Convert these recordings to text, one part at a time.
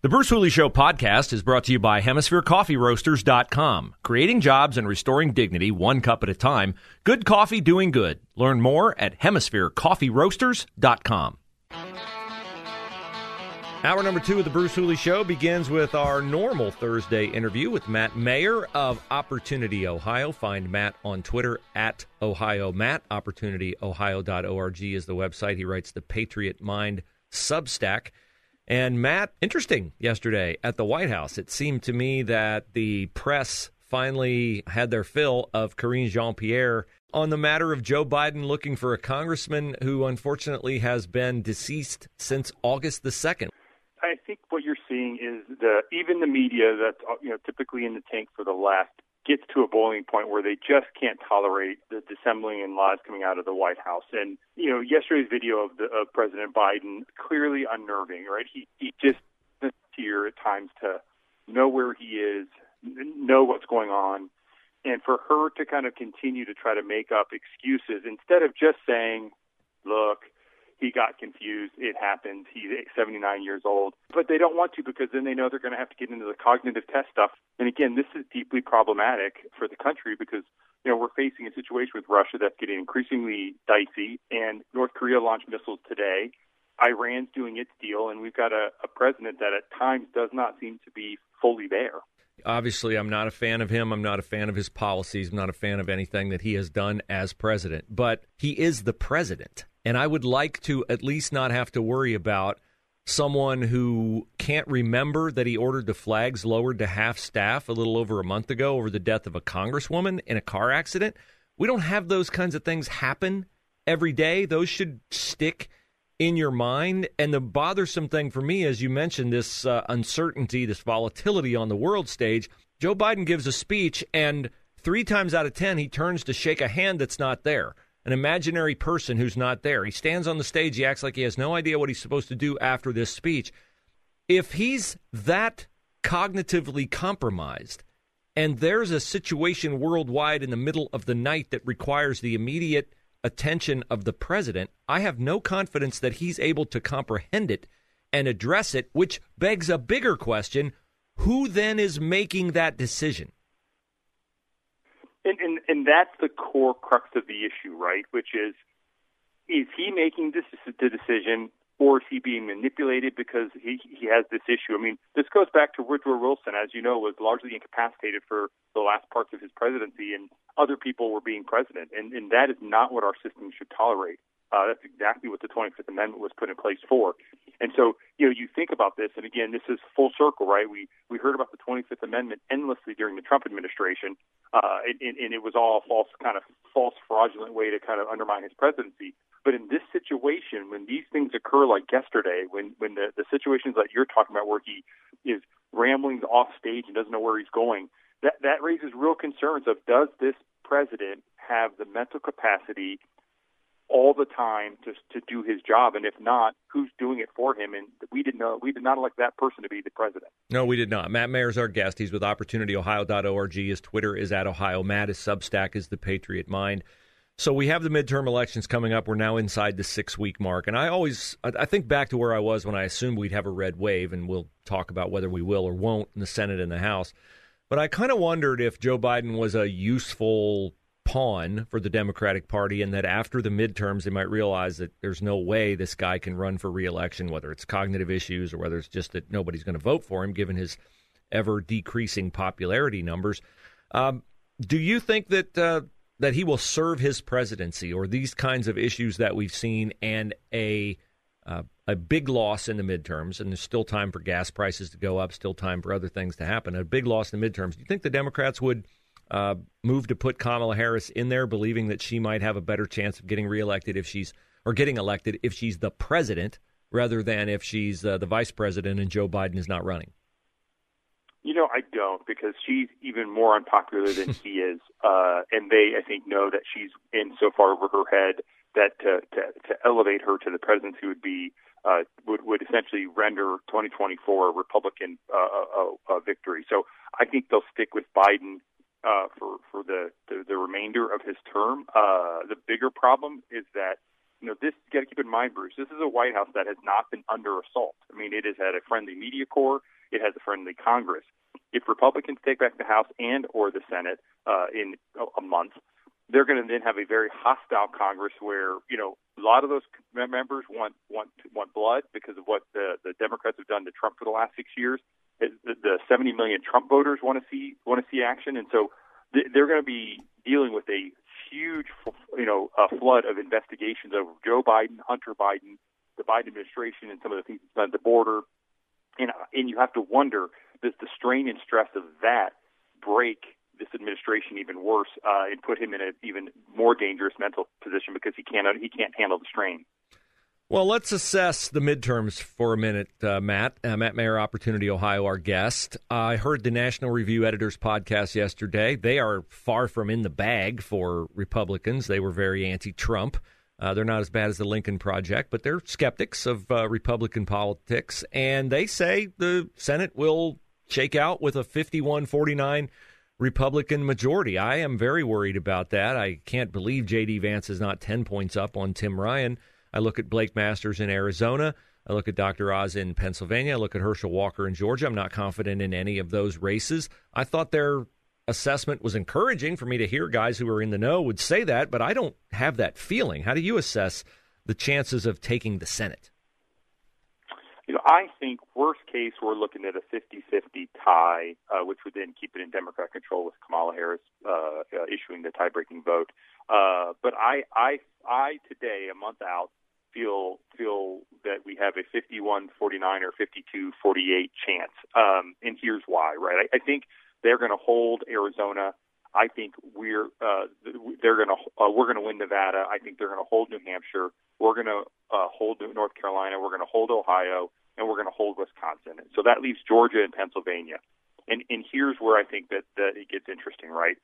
The Bruce Hooley Show podcast is brought to you by HemisphereCoffeeRoasters.com. Creating jobs and restoring dignity one cup at a time. Good coffee doing good. Learn more at HemisphereCoffeeRoasters.com. Hour number two of the Bruce Hooley Show begins with our normal Thursday interview with Matt Mayer of Opportunity Ohio. Find Matt on Twitter at Ohio Matt. OpportunityOhio.org is the website. He writes the Patriot Mind Substack. And Matt, interesting yesterday at the White House. It seemed to me that the press finally had their fill of Karine Jean Pierre on the matter of Joe Biden looking for a congressman who unfortunately has been deceased since August the 2nd. I think what you're seeing is the even the media that's uh, you know typically in the tank for the left gets to a boiling point where they just can't tolerate the dissembling and lies coming out of the White House. And you know, yesterday's video of the of President Biden clearly unnerving, right? He he just here at times to know where he is, know what's going on, and for her to kind of continue to try to make up excuses instead of just saying, "Look, he got confused. It happened. He's 79 years old. But they don't want to because then they know they're going to have to get into the cognitive test stuff. And again, this is deeply problematic for the country because, you know, we're facing a situation with Russia that's getting increasingly dicey. And North Korea launched missiles today. Iran's doing its deal. And we've got a, a president that at times does not seem to be fully there. Obviously, I'm not a fan of him. I'm not a fan of his policies. I'm not a fan of anything that he has done as president. But he is the president. And I would like to at least not have to worry about someone who can't remember that he ordered the flags lowered to half staff a little over a month ago over the death of a congresswoman in a car accident. We don't have those kinds of things happen every day. Those should stick in your mind. And the bothersome thing for me, as you mentioned, this uh, uncertainty, this volatility on the world stage. Joe Biden gives a speech, and three times out of 10, he turns to shake a hand that's not there an imaginary person who's not there. He stands on the stage, he acts like he has no idea what he's supposed to do after this speech. If he's that cognitively compromised, and there's a situation worldwide in the middle of the night that requires the immediate attention of the president, I have no confidence that he's able to comprehend it and address it, which begs a bigger question who then is making that decision? And, and and that's the core crux of the issue, right? Which is, is he making this the decision, or is he being manipulated because he he has this issue? I mean, this goes back to Woodrow Wilson, as you know, was largely incapacitated for the last parts of his presidency, and other people were being president, and and that is not what our system should tolerate. Uh, that's exactly what the 25th Amendment was put in place for. And so, you know, you think about this, and again, this is full circle, right? We we heard about the 25th Amendment endlessly during the Trump administration, uh, and, and it was all a false kind of false fraudulent way to kind of undermine his presidency. But in this situation, when these things occur like yesterday, when when the, the situations that you're talking about, where he is rambling off stage and doesn't know where he's going, that that raises real concerns of does this president have the mental capacity all the time to to do his job? And if not who's doing it for him? And we did not we did not elect that person to be the president. No we did not. Matt mayer is our guest. He's with opportunityohio.org his twitter is at ohio matt. His substack is the patriot mind so we have the midterm elections coming up. We're now inside the six week mark. And i always i think back to where i was when i assumed we'd have a red wave and we'll talk about whether we will or won't in the senate and the house. But i kind of wondered if joe biden was a useful pawn for the Democratic Party, and that after the midterms, they might realize that there's no way this guy can run for reelection, whether it's cognitive issues or whether it's just that nobody's going to vote for him, given his ever decreasing popularity numbers. Um, do you think that uh, that he will serve his presidency, or these kinds of issues that we've seen, and a uh, a big loss in the midterms, and there's still time for gas prices to go up, still time for other things to happen. A big loss in the midterms. Do you think the Democrats would? uh, move to put Kamala Harris in there, believing that she might have a better chance of getting reelected if she's or getting elected if she's the president rather than if she's uh, the vice president and Joe Biden is not running? You know, I don't because she's even more unpopular than he is, uh, and they, I think, know that she's in so far over her head that to to, to elevate her to the presidency would be uh, would would essentially render 2024 a Republican uh, uh, victory. So I think they'll stick with Biden uh, for for the, the the remainder of his term. Uh, the bigger problem is that you know this got to keep in mind, Bruce. This is a White House that has not been under assault. I mean, it has had a friendly media corps. It has a friendly Congress. If Republicans take back the House and or the Senate uh, in a month, they're going to then have a very hostile Congress where you know a lot of those members want want want blood because of what the the Democrats have done to Trump for the last six years. The 70 million Trump voters want to see want to see action, and so they're going to be dealing with a huge you know a flood of investigations over Joe Biden, Hunter Biden, the Biden administration, and some of the things at the border, and and you have to wonder does the strain and stress of that break this administration even worse uh, and put him in an even more dangerous mental position because he can't he can't handle the strain. Well, let's assess the midterms for a minute, uh, Matt. Uh, Matt Mayer, Opportunity Ohio, our guest. I heard the National Review Editors podcast yesterday. They are far from in the bag for Republicans. They were very anti Trump. Uh, they're not as bad as the Lincoln Project, but they're skeptics of uh, Republican politics. And they say the Senate will shake out with a 51 49 Republican majority. I am very worried about that. I can't believe J.D. Vance is not 10 points up on Tim Ryan. I look at Blake Masters in Arizona. I look at Dr. Oz in Pennsylvania. I look at Herschel Walker in Georgia. I'm not confident in any of those races. I thought their assessment was encouraging for me to hear guys who are in the know would say that, but I don't have that feeling. How do you assess the chances of taking the Senate? You know, I think worst case we're looking at a 50-50 tie, uh, which would then keep it in Democrat control with Kamala Harris uh, uh, issuing the tie-breaking vote. Uh, but I, I, I today, a month out, feel feel that we have a 51-49 or 52-48 chance. Um, and here's why, right? I, I think they're going to hold Arizona. I think we're uh, they're going to uh, we're going to win Nevada. I think they're going to hold New Hampshire. We're going to uh, hold North Carolina. We're going to hold Ohio and we're going to hold Wisconsin. So that leaves Georgia and Pennsylvania. And and here's where I think that, that it gets interesting, right?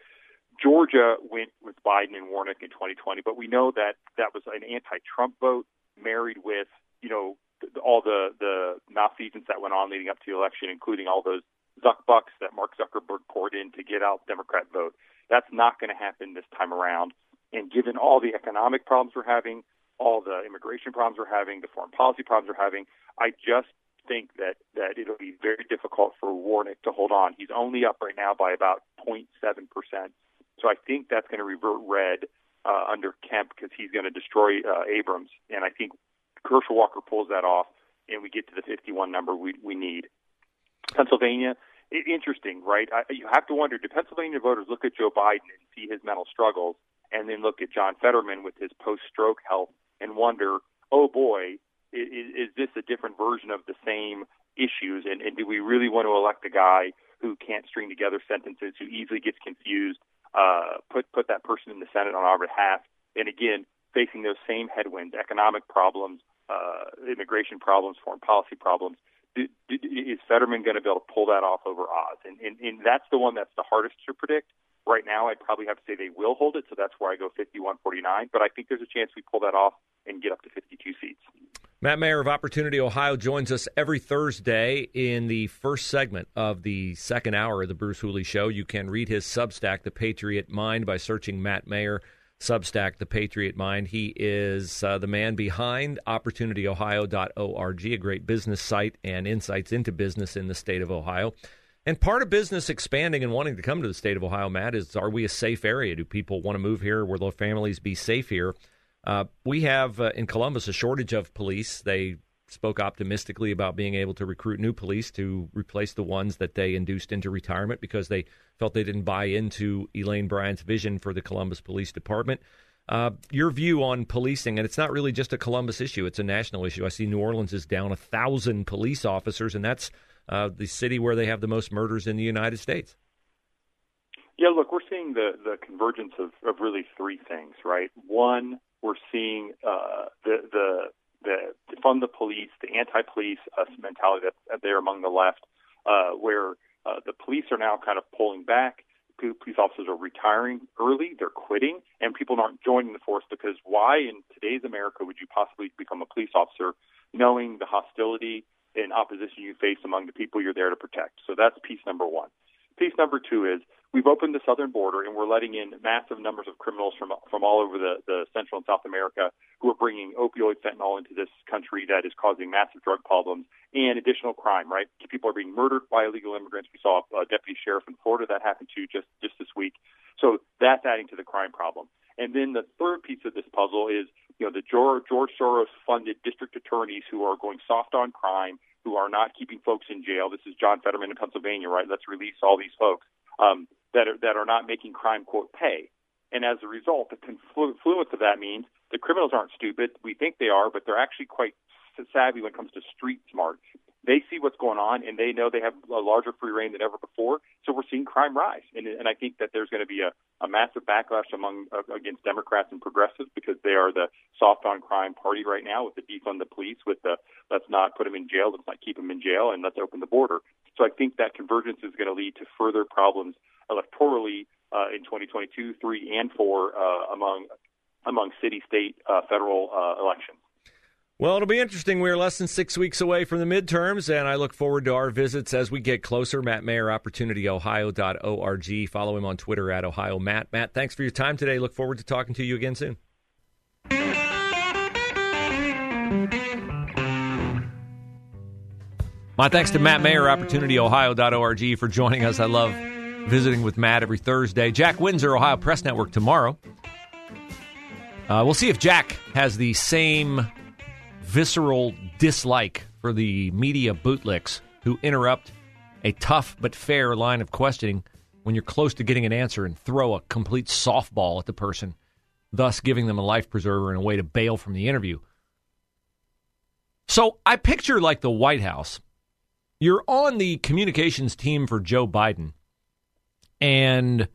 Georgia went with Biden and Warnock in 2020, but we know that that was an anti-Trump vote married with you know all the the malfeasance that went on leading up to the election, including all those Zuck bucks that Mark Zuckerberg poured in to get out Democrat vote. That's not going to happen this time around. And given all the economic problems we're having, all the immigration problems we're having, the foreign policy problems we're having. I just think that that it'll be very difficult for Warnock to hold on. He's only up right now by about 0.7 percent. So I think that's going to revert red uh, under Kemp because he's going to destroy uh, Abrams, and I think Herschel Walker pulls that off, and we get to the 51 number we we need. Pennsylvania, interesting, right? I, you have to wonder: Do Pennsylvania voters look at Joe Biden and see his mental struggles, and then look at John Fetterman with his post-stroke health and wonder, oh boy, is, is this a different version of the same issues? And, and do we really want to elect a guy who can't string together sentences, who easily gets confused, uh, put put that person in the Senate on our behalf? And again, facing those same headwinds, economic problems, uh, immigration problems, foreign policy problems. Is Fetterman going to be able to pull that off over Oz? And, and, and that's the one that's the hardest to predict. Right now, I'd probably have to say they will hold it, so that's where I go 51-49. But I think there's a chance we pull that off and get up to 52 seats. Matt Mayer of Opportunity Ohio joins us every Thursday in the first segment of the second hour of the Bruce Hooley Show. You can read his Substack, The Patriot Mind, by searching Matt Mayer. Substack, The Patriot Mind. He is uh, the man behind OpportunityOhio.org, a great business site and insights into business in the state of Ohio. And part of business expanding and wanting to come to the state of Ohio, Matt, is are we a safe area? Do people want to move here? Will their families be safe here? Uh, we have uh, in Columbus a shortage of police. They spoke optimistically about being able to recruit new police to replace the ones that they induced into retirement because they felt they didn't buy into Elaine Bryant's vision for the Columbus Police Department. Uh, your view on policing, and it's not really just a Columbus issue; it's a national issue. I see New Orleans is down a thousand police officers, and that's uh, the city where they have the most murders in the United States. Yeah, look, we're seeing the the convergence of, of really three things, right? One, we're seeing uh, the the the defund the police, the anti-police uh, mentality that's there among the left, uh, where uh, the police are now kind of pulling back. Police officers are retiring early; they're quitting, and people aren't joining the force because why, in today's America, would you possibly become a police officer knowing the hostility and opposition you face among the people you're there to protect? So that's piece number one. Piece number two is we've opened the southern border and we're letting in massive numbers of criminals from from all over the, the Central and South America who are bringing opioid fentanyl into this country that is causing massive drug problems and additional crime. Right, people are being murdered by illegal immigrants. We saw a deputy sheriff in Florida that happened to just just this week. So that's adding to the crime problem. And then the third piece of this puzzle is you know the George, George Soros funded district attorneys who are going soft on crime, who are not keeping folks in jail. This is John Fetterman in Pennsylvania, right? Let's release all these folks um, that are that are not making crime quote pay. And as a result, the confluence of that means the criminals aren't stupid. We think they are, but they're actually quite savvy when it comes to street smart. They see what's going on and they know they have a larger free reign than ever before. So we're seeing crime rise, and, and I think that there's going to be a, a massive backlash among uh, against Democrats and progressives because they are the soft on crime party right now with the defund the police, with the let's not put them in jail, let's not keep them in jail, and let's open the border. So I think that convergence is going to lead to further problems electorally uh, in 2022, three, and four uh, among among city, state, uh, federal uh, elections. Well, it'll be interesting. We're less than six weeks away from the midterms, and I look forward to our visits as we get closer. Matt Mayer, OpportunityOhio.org. Follow him on Twitter at Ohio Matt. Matt, thanks for your time today. Look forward to talking to you again soon. My thanks to Matt Mayer, OpportunityOhio.org, for joining us. I love visiting with Matt every Thursday. Jack Windsor, Ohio Press Network, tomorrow. Uh, we'll see if Jack has the same visceral dislike for the media bootlicks who interrupt a tough but fair line of questioning when you're close to getting an answer and throw a complete softball at the person, thus giving them a life preserver and a way to bail from the interview. So I picture like the White House you're on the communications team for Joe Biden, and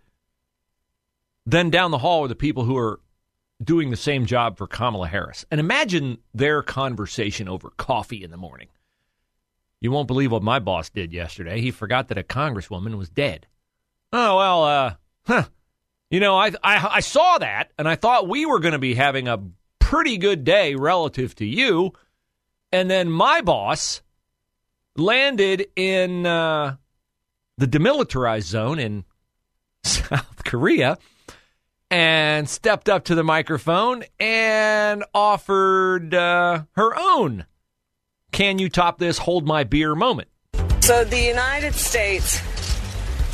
then down the hall are the people who are doing the same job for Kamala Harris. And imagine their conversation over coffee in the morning. You won't believe what my boss did yesterday. He forgot that a congresswoman was dead. Oh, well, uh, huh. You know, I, I, I saw that, and I thought we were going to be having a pretty good day relative to you. And then my boss landed in uh, the demilitarized zone in South Korea and stepped up to the microphone and offered uh, her own can you top this hold my beer moment. So the United States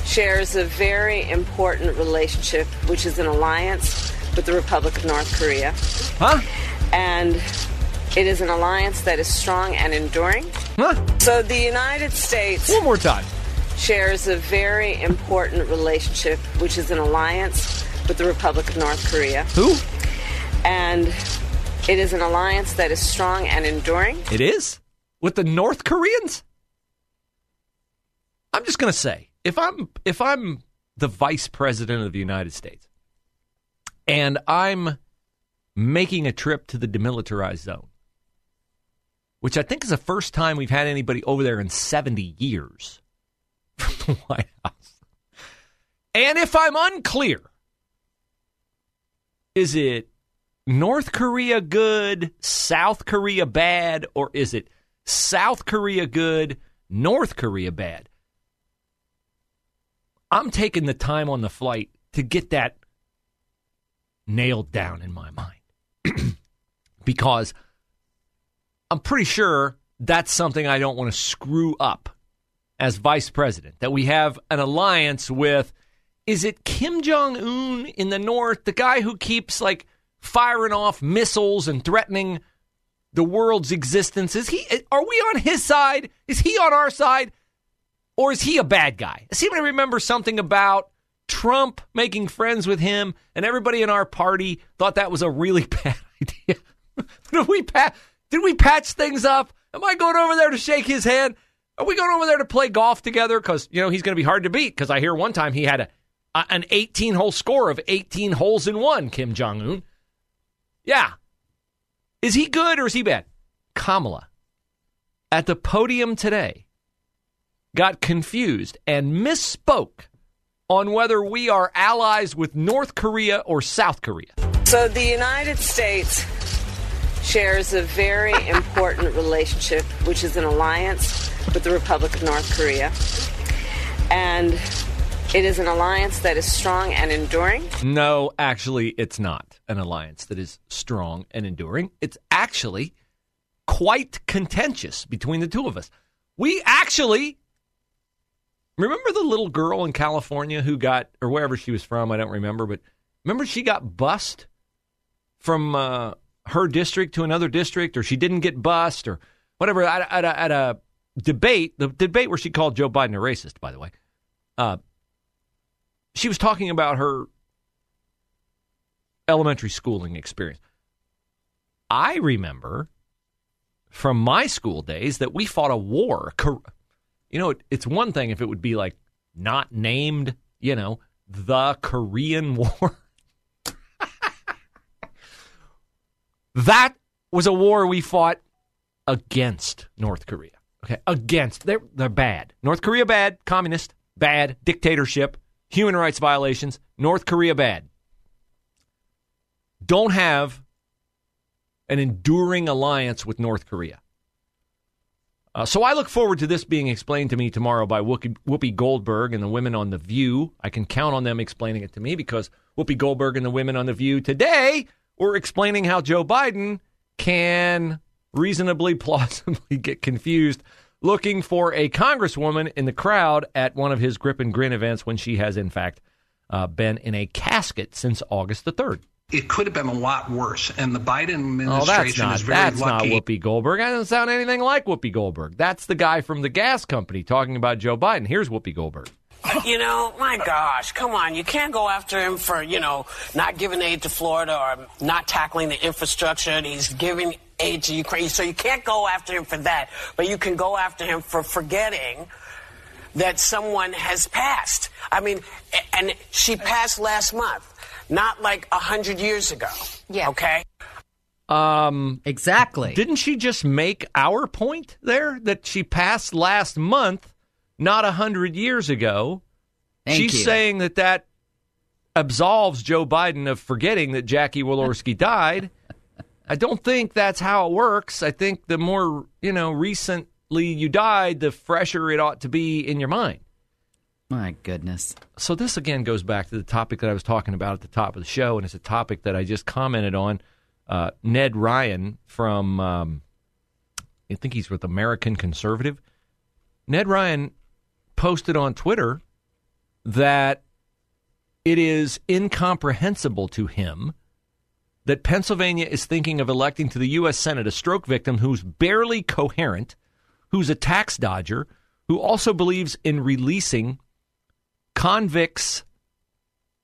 shares a very important relationship, which is an alliance with the Republic of North Korea. Huh? And it is an alliance that is strong and enduring. Huh? So the United States. One more time. Shares a very important relationship, which is an alliance with the Republic of North Korea. Who? And it is an alliance that is strong and enduring. It is? With the North Koreans? I'm just going to say, if I'm if I'm the vice president of the United States and I'm making a trip to the demilitarized zone which I think is the first time we've had anybody over there in 70 years from the White House. And if I'm unclear, is it North Korea good, South Korea bad, or is it South Korea good, North Korea bad? I'm taking the time on the flight to get that nailed down in my mind. because I'm pretty sure that's something I don't want to screw up as vice president. That we have an alliance with, is it Kim Jong un in the north, the guy who keeps like firing off missiles and threatening the world's existence? Is he? Are we on his side? Is he on our side? Or is he a bad guy? I seem to remember something about Trump making friends with him, and everybody in our party thought that was a really bad idea. Did we pass? Did we patch things up? Am I going over there to shake his hand? Are we going over there to play golf together? Because, you know, he's going to be hard to beat. Because I hear one time he had a, a an 18 hole score of 18 holes in one, Kim Jong un. Yeah. Is he good or is he bad? Kamala at the podium today got confused and misspoke on whether we are allies with North Korea or South Korea. So the United States shares a very important relationship, which is an alliance with the Republic of North Korea. And it is an alliance that is strong and enduring. No, actually, it's not an alliance that is strong and enduring. It's actually quite contentious between the two of us. We actually remember the little girl in California who got, or wherever she was from, I don't remember, but remember she got bussed from uh, her district to another district, or she didn't get bussed, or whatever, at, at, at a debate, the debate where she called Joe Biden a racist, by the way. Uh, she was talking about her elementary schooling experience. I remember from my school days that we fought a war. You know, it's one thing if it would be like not named, you know, the Korean War. that was a war we fought against North Korea. Okay, against. They're, they're bad. North Korea bad, communist, bad, dictatorship, human rights violations, North Korea bad. Don't have an enduring alliance with North Korea. Uh, so I look forward to this being explained to me tomorrow by Whoopi, Whoopi, Goldberg and the women on The View. I can count on them explaining it to me because Whoopi Goldberg and the women on The View today were explaining how Joe Biden can reasonably plausibly get confused looking for a congresswoman in the crowd at one of his grip and grin events when she has, in fact, uh, been in a casket since August the 3rd. It could have been a lot worse, and the Biden administration oh, that's not, is very that's lucky. not Whoopi Goldberg. That doesn't sound anything like Whoopi Goldberg. That's the guy from the gas company talking about Joe Biden. Here's Whoopi Goldberg. You know, my gosh, come on. You can't go after him for, you know, not giving aid to Florida or not tackling the infrastructure. And he's giving aid to Ukraine. So you can't go after him for that. But you can go after him for forgetting that someone has passed. I mean, and she passed last month, not like a hundred years ago. Yeah. Okay. Um, exactly. Didn't she just make our point there that she passed last month, not a hundred years ago? Thank She's you. saying that that absolves Joe Biden of forgetting that Jackie Walorski died. I don't think that's how it works. I think the more, you know, recently you died, the fresher it ought to be in your mind. My goodness. So this again goes back to the topic that I was talking about at the top of the show, and it's a topic that I just commented on. Uh, Ned Ryan from, um, I think he's with American Conservative. Ned Ryan posted on Twitter that it is incomprehensible to him that Pennsylvania is thinking of electing to the U.S. Senate a stroke victim who's barely coherent, who's a tax dodger, who also believes in releasing convicts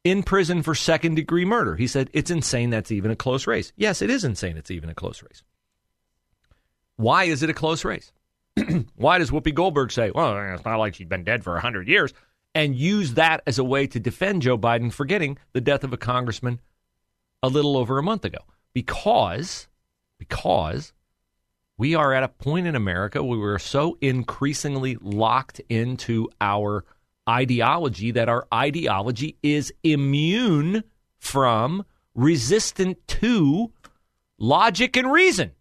in prison for second degree murder. He said, It's insane that's even a close race. Yes, it is insane it's even a close race. Why is it a close race? Why does Whoopi Goldberg say, Well, it's not like she's been dead for 100 years, and use that as a way to defend Joe Biden forgetting the death of a congressman a little over a month ago? Because, because we are at a point in America where we're so increasingly locked into our ideology that our ideology is immune from, resistant to logic and reason.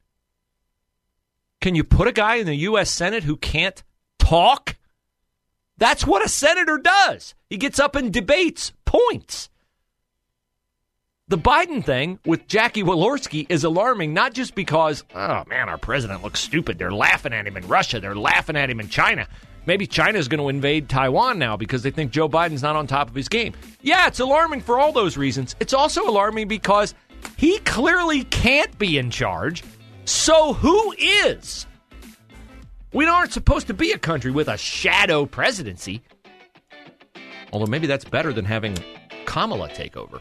Can you put a guy in the U.S. Senate who can't talk? That's what a senator does. He gets up and debates points. The Biden thing with Jackie Walorski is alarming, not just because, oh man, our president looks stupid. They're laughing at him in Russia. They're laughing at him in China. Maybe China's going to invade Taiwan now because they think Joe Biden's not on top of his game. Yeah, it's alarming for all those reasons. It's also alarming because he clearly can't be in charge. So who is? We aren't supposed to be a country with a shadow presidency. Although maybe that's better than having Kamala take over.